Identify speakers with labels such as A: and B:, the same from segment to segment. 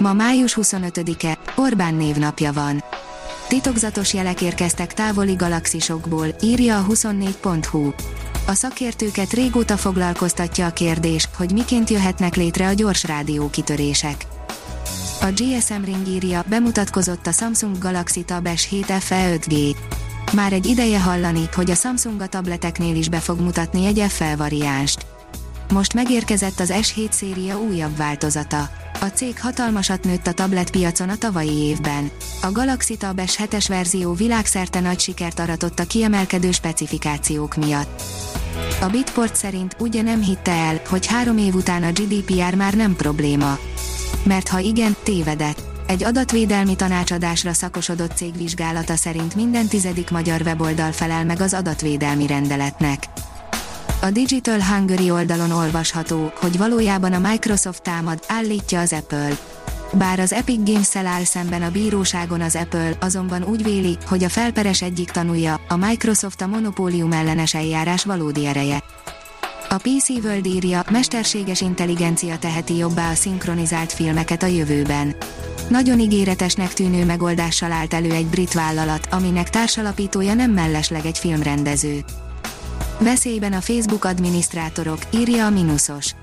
A: Ma május 25-e, Orbán névnapja van. Titokzatos jelek érkeztek távoli galaxisokból, írja a 24.hu. A szakértőket régóta foglalkoztatja a kérdés, hogy miként jöhetnek létre a gyors rádiókitörések. A GSM Ring írja, bemutatkozott a Samsung Galaxy Tab S7 FE 5G. Már egy ideje hallani, hogy a Samsung a tableteknél is be fog mutatni egy FE variánst. Most megérkezett az S7 széria újabb változata. A cég hatalmasat nőtt a tabletpiacon a tavalyi évben. A Galaxy Tab S7-es verzió világszerte nagy sikert aratott a kiemelkedő specifikációk miatt. A Bitport szerint ugye nem hitte el, hogy három év után a GDPR már nem probléma. Mert ha igen, tévedett. Egy adatvédelmi tanácsadásra szakosodott cég vizsgálata szerint minden tizedik magyar weboldal felel meg az adatvédelmi rendeletnek. A Digital Hungary oldalon olvasható, hogy valójában a Microsoft támad, állítja az Apple. Bár az Epic Games-szel áll szemben a bíróságon az Apple, azonban úgy véli, hogy a felperes egyik tanúja, a Microsoft a monopólium ellenes eljárás valódi ereje. A PC World írja, mesterséges intelligencia teheti jobbá a szinkronizált filmeket a jövőben. Nagyon ígéretesnek tűnő megoldással állt elő egy brit vállalat, aminek társalapítója nem mellesleg egy filmrendező. Veszélyben a Facebook adminisztrátorok, írja a Minusos.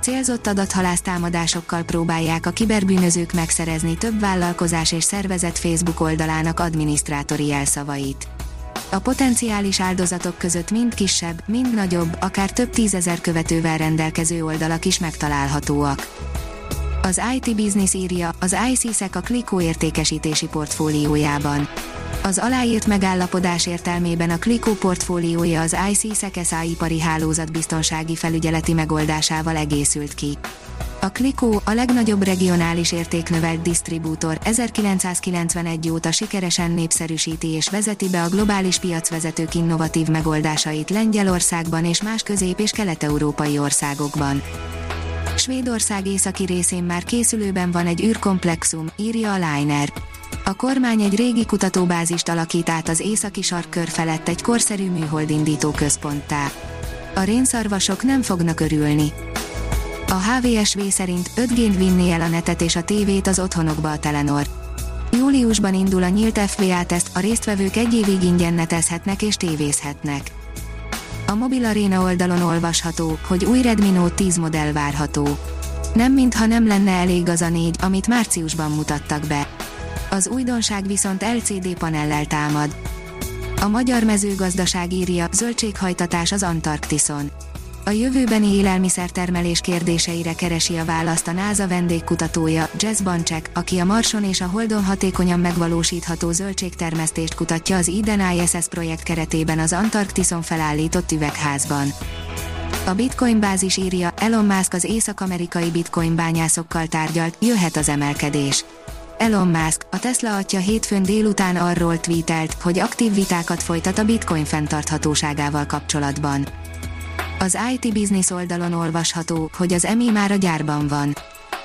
A: Célzott adathalász támadásokkal próbálják a kiberbűnözők megszerezni több vállalkozás és szervezet Facebook oldalának adminisztrátori jelszavait. A potenciális áldozatok között mind kisebb, mind nagyobb, akár több tízezer követővel rendelkező oldalak is megtalálhatóak. Az IT Business írja, az ICSEC a Klikó értékesítési portfóliójában. Az aláírt megállapodás értelmében a Klikó portfóliója az ICSEC SA ipari hálózat biztonsági felügyeleti megoldásával egészült ki. A Klikó, a legnagyobb regionális értéknövelt disztribútor 1991 óta sikeresen népszerűsíti és vezeti be a globális piacvezetők innovatív megoldásait Lengyelországban és más közép- és kelet-európai országokban. Svédország északi részén már készülőben van egy űrkomplexum, írja a Liner. A kormány egy régi kutatóbázist alakít át az északi sarkkör felett egy korszerű műholdindító központtá. A rénszarvasok nem fognak örülni. A HVSV szerint 5 g vinni el a netet és a tévét az otthonokba a Telenor. Júliusban indul a nyílt FVA teszt, a résztvevők egy évig ingyen netezhetnek és tévézhetnek. A Mobil Arena oldalon olvasható, hogy új Redmi Note 10 modell várható. Nem mintha nem lenne elég az a négy, amit márciusban mutattak be. Az újdonság viszont LCD panellel támad. A magyar mezőgazdaság írja, zöldséghajtatás az Antarktiszon. A jövőbeni élelmiszertermelés kérdéseire keresi a választ a NASA vendégkutatója, Jess Bancsek, aki a Marson és a Holdon hatékonyan megvalósítható zöldségtermesztést kutatja az Eden ISS projekt keretében az Antarktiszon felállított üvegházban. A Bitcoin bázis írja, Elon Musk az észak-amerikai bitcoin bányászokkal tárgyalt, jöhet az emelkedés. Elon Musk, a Tesla atya hétfőn délután arról tweetelt, hogy aktív vitákat folytat a bitcoin fenntarthatóságával kapcsolatban. Az IT Business oldalon olvasható, hogy az EMI már a gyárban van.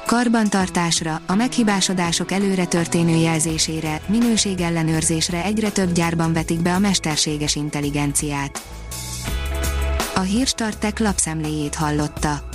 A: Karbantartásra, a meghibásodások előre történő jelzésére, minőségellenőrzésre egyre több gyárban vetik be a mesterséges intelligenciát. A Hírstartek lapszemléjét hallotta.